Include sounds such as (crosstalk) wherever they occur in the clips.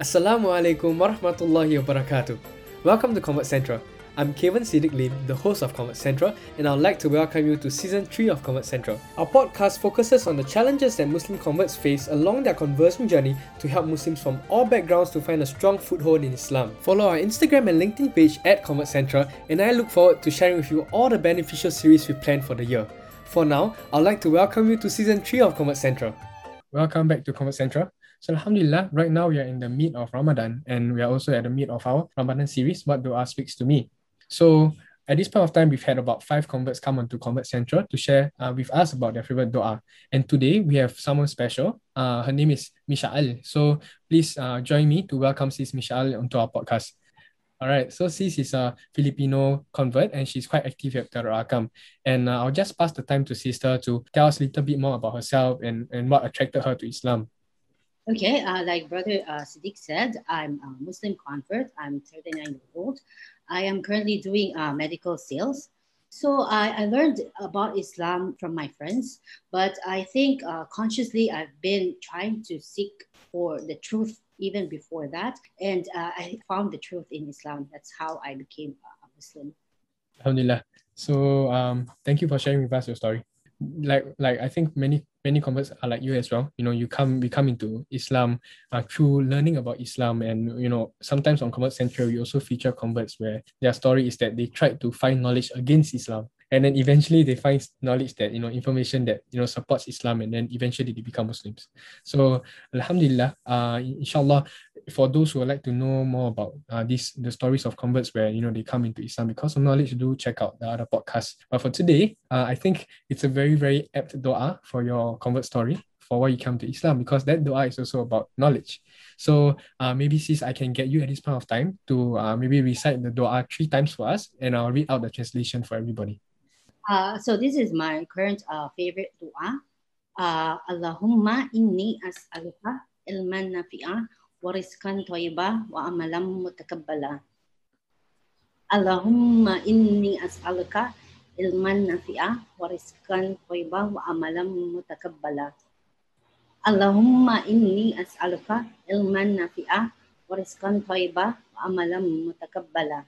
Assalamu alaikum warahmatullahi wabarakatuh. Welcome to Convert Central. I'm Kevin Siddiq Lim, the host of Convert Central, and I'd like to welcome you to season 3 of Convert Central. Our podcast focuses on the challenges that Muslim converts face along their conversion journey to help Muslims from all backgrounds to find a strong foothold in Islam. Follow our Instagram and LinkedIn page at Convert Central, and I look forward to sharing with you all the beneficial series we plan for the year. For now, I'd like to welcome you to season 3 of Convert Central. Welcome back to Convert Central. So Alhamdulillah, right now we are in the mid of Ramadan and we are also at the mid of our Ramadan series, What Dua Speaks to Me. So at this point of time, we've had about five converts come onto Convert Central to share uh, with us about their favorite dua. And today we have someone special. Uh, her name is Mish'al. So please uh, join me to welcome Sis Mish'al onto our podcast. All right, so Sis is a Filipino convert and she's quite active at Darul Arkam. And uh, I'll just pass the time to Sister to tell us a little bit more about herself and, and what attracted her to Islam. Okay, uh, like Brother uh, Siddiq said, I'm a Muslim convert. I'm 39 years old. I am currently doing uh, medical sales. So I, I learned about Islam from my friends, but I think uh, consciously I've been trying to seek for the truth even before that. And uh, I found the truth in Islam. That's how I became a Muslim. Alhamdulillah. So um, thank you for sharing with us your story. Like, like I think many many converts are like you as well. You know, you come we come into Islam uh, through learning about Islam, and you know, sometimes on Convert Central we also feature converts where their story is that they tried to find knowledge against Islam, and then eventually they find knowledge that you know information that you know supports Islam, and then eventually they become Muslims. So, Alhamdulillah, uh, inshallah, for those who would like to know more about uh, these the stories of converts where you know they come into Islam because of knowledge, do check out the other podcasts. But for today, uh, I think it's a very very apt doa for your convert story for why you come to Islam because that doa is also about knowledge. So uh, maybe sis, I can get you at this point of time to uh, maybe recite the doa three times for us, and I'll read out the translation for everybody. Uh, so this is my current uh, favorite dua. Uh, Allahumma inni as'aluka ilman nafi'a wa rizqan tayyiba wa amalan mutakabbala. Allahumma inni as'aluka ilman nafi'a wa rizqan tayyiba wa amalan mutakabbala. Allahumma inni as'aluka ilman nafi'a wa rizqan tayyiba wa amalan mutakabbala.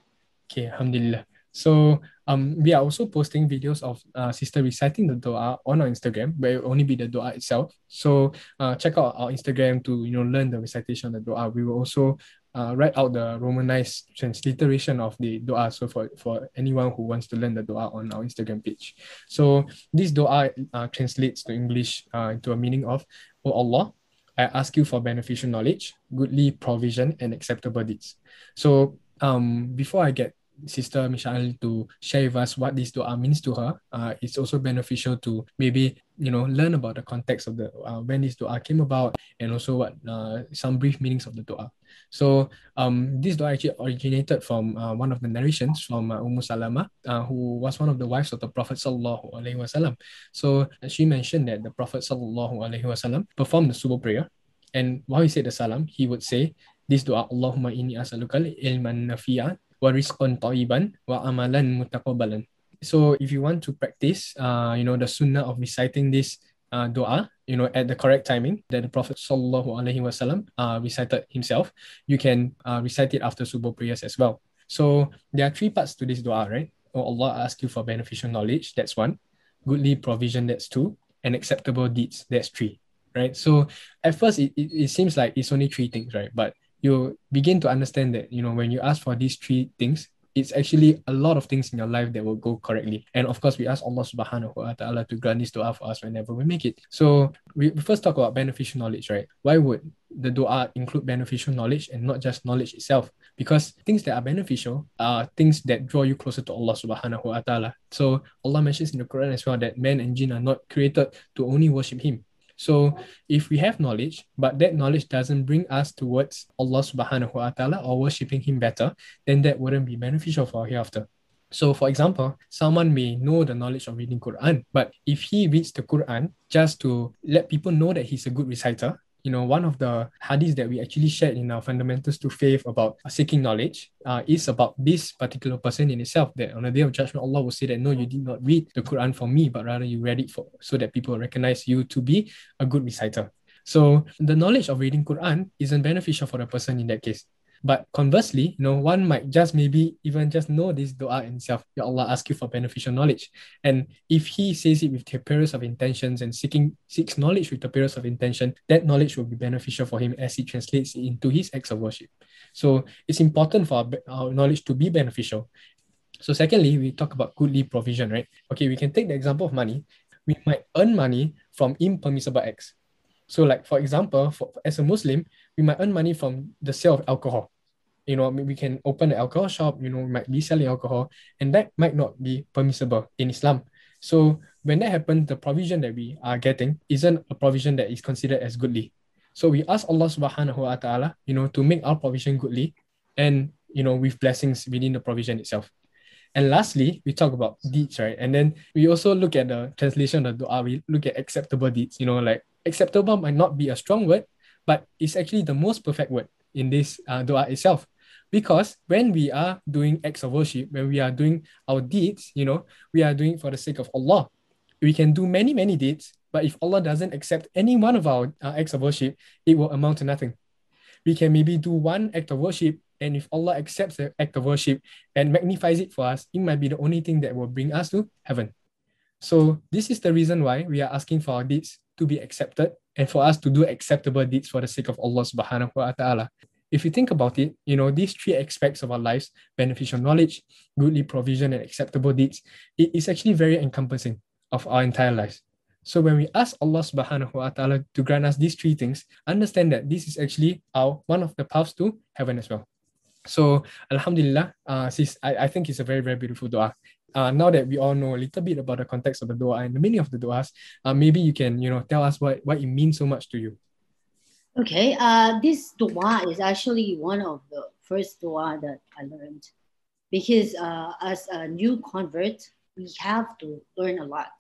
Okay, Alhamdulillah. So um, we are also posting videos of uh, sister reciting the dua on our Instagram, but it will only be the dua itself. So uh, check out our Instagram to you know learn the recitation of the dua. We will also uh, write out the Romanized transliteration of the dua. So for, for anyone who wants to learn the dua on our Instagram page. So this dua uh, translates to English uh, into a meaning of, Oh Allah, I ask you for beneficial knowledge, goodly provision, and acceptable deeds. So um, before I get Sister Mish'al to share with us what this dua means to her. Uh, it's also beneficial to maybe you know learn about the context of the uh, when this dua came about and also what uh, some brief meanings of the dua. So um, this dua actually originated from uh, one of the narrations from uh, Umm Salama, uh, who was one of the wives of the Prophet sallallahu alaihi wasallam. So she mentioned that the Prophet sallallahu alaihi wasallam performed the subuh prayer, and while he said the salam, he would say this dua Allahumma inni as'aluka ilman nafi'an wa rizqan tayyiban wa amalan mutaqabbalan. So if you want to practice, uh, you know, the sunnah of reciting this uh, dua, you know, at the correct timing that the Prophet sallallahu alaihi wasallam uh, recited himself, you can uh, recite it after subuh prayers as well. So there are three parts to this dua, right? Oh Allah ask you for beneficial knowledge, that's one. Goodly provision, that's two. And acceptable deeds, that's three, right? So at first it, it, it seems like it's only three things, right? But you begin to understand that you know when you ask for these three things it's actually a lot of things in your life that will go correctly. And of course, we ask Allah subhanahu wa ta'ala to grant this dua for us whenever we make it. So we first talk about beneficial knowledge, right? Why would the dua include beneficial knowledge and not just knowledge itself? Because things that are beneficial are things that draw you closer to Allah subhanahu wa ta'ala. So Allah mentions in the Quran as well that man and jinn are not created to only worship Him. So if we have knowledge, but that knowledge doesn't bring us towards Allah subhanahu wa ta'ala or worshipping him better, then that wouldn't be beneficial for hereafter. So for example, someone may know the knowledge of reading Quran, but if he reads the Quran just to let people know that he's a good reciter, you know, one of the hadiths that we actually shared in our fundamentals to faith about seeking knowledge uh, is about this particular person in itself. That on the day of judgment, Allah will say that no, you did not read the Quran for me, but rather you read it for so that people recognize you to be a good reciter. So the knowledge of reading Quran isn't beneficial for the person in that case. But conversely, you know, one might just maybe even just know this dua in itself. Ya Allah ask you for beneficial knowledge. And if he says it with the purest of intentions and seeking seeks knowledge with the purest of intention, that knowledge will be beneficial for him as he translates it into his acts of worship. So it's important for our, our knowledge to be beneficial. So secondly, we talk about goodly provision, right? Okay, we can take the example of money. We might earn money from impermissible acts. So like for example, for, as a Muslim, we might earn money from the sale of alcohol. You know, we can open an alcohol shop, you know, we might be selling alcohol, and that might not be permissible in Islam. So when that happens, the provision that we are getting isn't a provision that is considered as goodly. So we ask Allah subhanahu wa ta'ala, you know, to make our provision goodly and, you know, with blessings within the provision itself. And lastly, we talk about deeds, right? And then we also look at the translation of the dua. We look at acceptable deeds. You know, like acceptable might not be a strong word, but it's actually the most perfect word in this uh, dua itself. Because when we are doing acts of worship, when we are doing our deeds, you know, we are doing for the sake of Allah. We can do many, many deeds, but if Allah doesn't accept any one of our uh, acts of worship, it will amount to nothing. We can maybe do one act of worship, and if Allah accepts the act of worship and magnifies it for us, it might be the only thing that will bring us to heaven. So this is the reason why we are asking for our deeds to be accepted and for us to do acceptable deeds for the sake of Allah subhanahu wa ta'ala. If you think about it, you know, these three aspects of our lives, beneficial knowledge, goodly provision, and acceptable deeds, it is actually very encompassing of our entire lives. So when we ask Allah subhanahu wa ta'ala to grant us these three things, understand that this is actually our one of the paths to heaven as well. So Alhamdulillah, uh, sis, I, I think it's a very, very beautiful dua. Uh, now that we all know a little bit about the context of the dua and the meaning of the duas, uh, maybe you can, you know, tell us what, what it means so much to you. Okay, uh, this dua is actually one of the first dua that I learned because uh, as a new convert, we have to learn a lot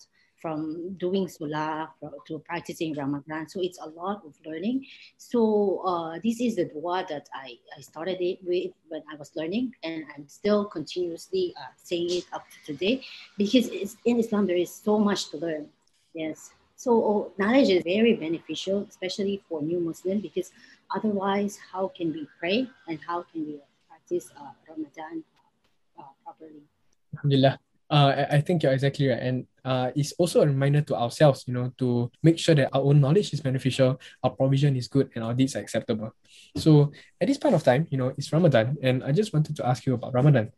from doing Salah to practicing Ramadan. So it's a lot of learning. So uh, this is the dua that I, I started it with when I was learning, and I'm still continuously uh, saying it up to today because in Islam there is so much to learn. Yes. So oh, knowledge is very beneficial, especially for new Muslim, because otherwise, how can we pray and how can we practice uh, Ramadan uh, properly? Alhamdulillah uh, I, think you're exactly right. And uh, it's also a reminder to ourselves, you know, to make sure that our own knowledge is beneficial, our provision is good, and our deeds are acceptable. So at this point of time, you know, it's Ramadan, and I just wanted to ask you about Ramadan.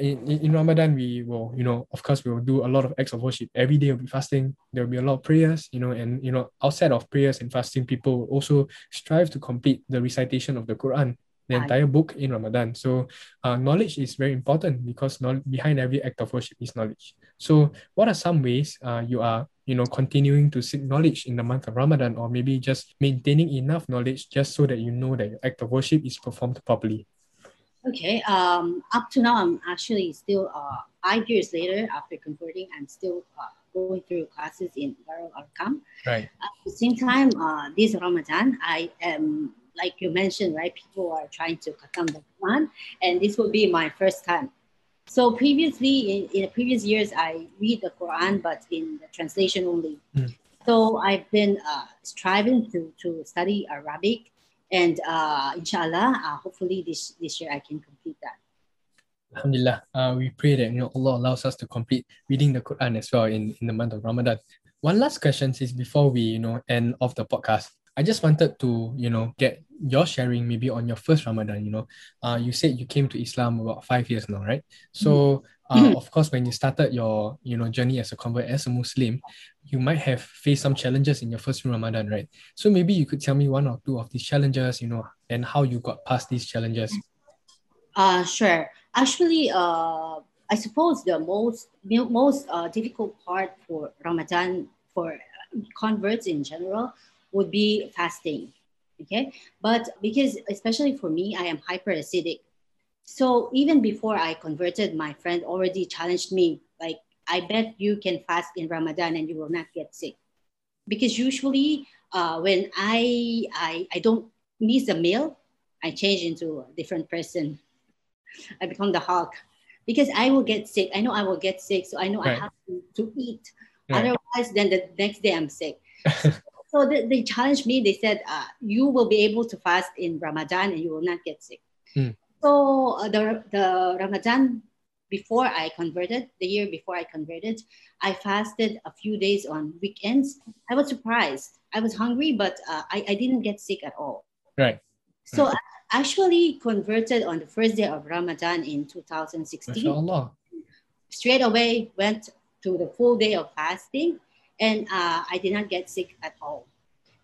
In, in, in Ramadan, we will, you know, of course, we will do a lot of acts of worship. Every day will be fasting. There will be a lot of prayers, you know, and you know, outside of prayers and fasting, people will also strive to complete the recitation of the Quran the entire book in Ramadan. So uh, knowledge is very important because no- behind every act of worship is knowledge. So what are some ways uh, you are you know continuing to seek knowledge in the month of Ramadan or maybe just maintaining enough knowledge just so that you know that your act of worship is performed properly? Okay, um, up to now, I'm actually still uh, five years later after converting, I'm still uh, going through classes in Darul Arkam. Right. At the same time, uh, this Ramadan, I am like you mentioned, right? People are trying to cut down the Quran, and this will be my first time. So previously, in, in the previous years, I read the Quran, but in the translation only. Mm. So I've been uh, striving to, to study Arabic, and uh, inshallah, uh, hopefully this, this year I can complete that. Alhamdulillah, uh, we pray that you know Allah allows us to complete reading the Quran as well in, in the month of Ramadan. One last question is before we you know end off the podcast. I just wanted to, you know, get your sharing maybe on your first Ramadan. You know, uh, you said you came to Islam about five years now, right? So, uh, (clears throat) of course, when you started your, you know, journey as a convert as a Muslim, you might have faced some challenges in your first Ramadan, right? So maybe you could tell me one or two of these challenges, you know, and how you got past these challenges. Uh, sure. Actually, uh, I suppose the most most uh, difficult part for Ramadan for converts in general would be fasting. Okay. But because, especially for me, I am hyper acidic. So even before I converted, my friend already challenged me, like, I bet you can fast in Ramadan and you will not get sick. Because usually uh, when I, I, I don't miss a meal, I change into a different person. I become the Hulk because I will get sick. I know I will get sick. So I know right. I have to, to eat. Right. Otherwise, then the next day I'm sick. so (laughs) they, they challenged me. They said, uh, "You will be able to fast in Ramadan and you will not get sick." Mm. So uh, the the Ramadan before I converted, the year before I converted, I fasted a few days on weekends. I was surprised. I was hungry, but uh, I, I didn't get sick at all. Right. So I actually converted on the first day of Ramadan in 2016. MashaAllah. Straight away went to the full day of fasting and uh, I did not get sick at all.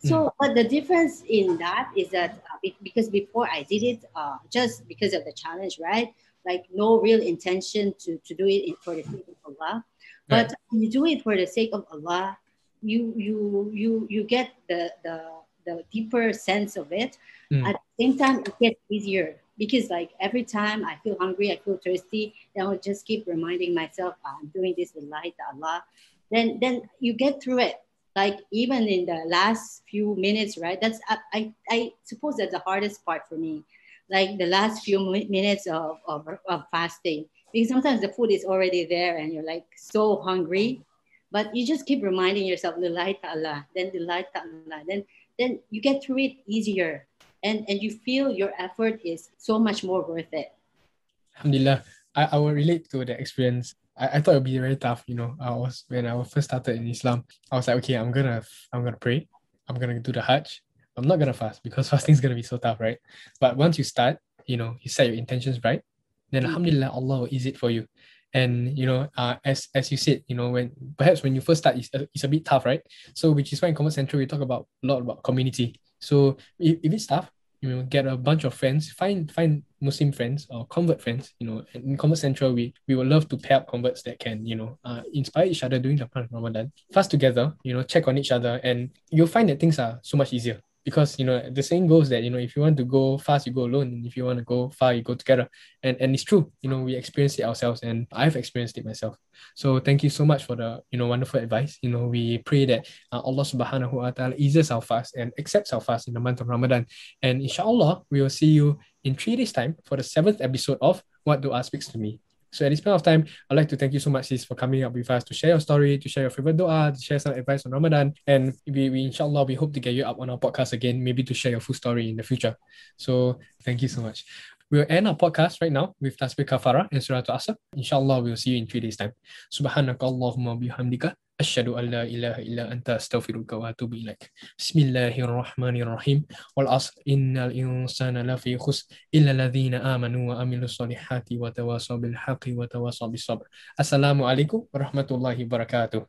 So, but the difference in that is that uh, be- because before I did it uh, just because of the challenge, right? Like no real intention to, to do it for the sake of Allah. But when you do it for the sake of Allah, you you you you get the the, the deeper sense of it. Mm. At the same time, it gets easier because like every time I feel hungry, I feel thirsty, then I'll just keep reminding myself, "Ah, I'm doing this with light Allah. Then then you get through it. Like even in the last few minutes, right? That's I I, I suppose that's the hardest part for me. Like the last few mi- minutes of, of, of fasting. Because sometimes the food is already there and you're like so hungry. But you just keep reminding yourself, the light to Allah, then the light to Allah. Then then you get through it easier. And and you feel your effort is so much more worth it. Alhamdulillah. I, I will relate to the experience. I, I thought it'd be very tough, you know. I was when I first started in Islam, I was like, okay, I'm gonna I'm gonna pray, I'm gonna do the Hajj. I'm not gonna fast because (laughs) fasting is gonna be so tough, right? But once you start, you know, you set your intentions right, then Mm. Alhamdulillah, Allah will ease it for you. And you know, uh, as as you said, you know, when perhaps when you first start, it's a, it's a bit tough, right? So which is why in Converts Central we talk about a lot about community. So if, if it's tough, you know, get a bunch of friends, find find Muslim friends or convert friends, you know, in Convert Central, we we would love to pair up converts that can, you know, uh, inspire each other during the month of Ramadan, fast together, you know, check on each other, and you'll find that things are so much easier. Because you know the saying goes that you know if you want to go fast you go alone. And if you want to go far you go together. And and it's true you know we experienced it ourselves and I've experienced it myself. So thank you so much for the you know wonderful advice. You know we pray that uh, Allah subhanahu wa ta'ala eases our fast and accepts our fast in the month of Ramadan. And inshallah, we will see you in three days' time for the seventh episode of What Dua Speaks to Me. So at this point of time, I'd like to thank you so much, sis, for coming up with us to share your story, to share your favorite dua, to share some advice on Ramadan. And we, we inshallah, we hope to get you up on our podcast again, maybe to share your full story in the future. So thank you so much. We'll end our podcast right now with Tasbih Kafara and Surah Asr. Inshallah, we'll see you in three days' time. Subhanaka Allahumma bihamdika. أشهد أن لا إله إلا أنت أستغفرك وأتوب إليك. بسم الله الرحمن الرحيم. والعصر إن الإنسان لفي خسر إلا الذين آمنوا وعملوا الصالحات وتواصوا بالحق وتواصوا بالصبر. السلام عليكم ورحمة الله وبركاته.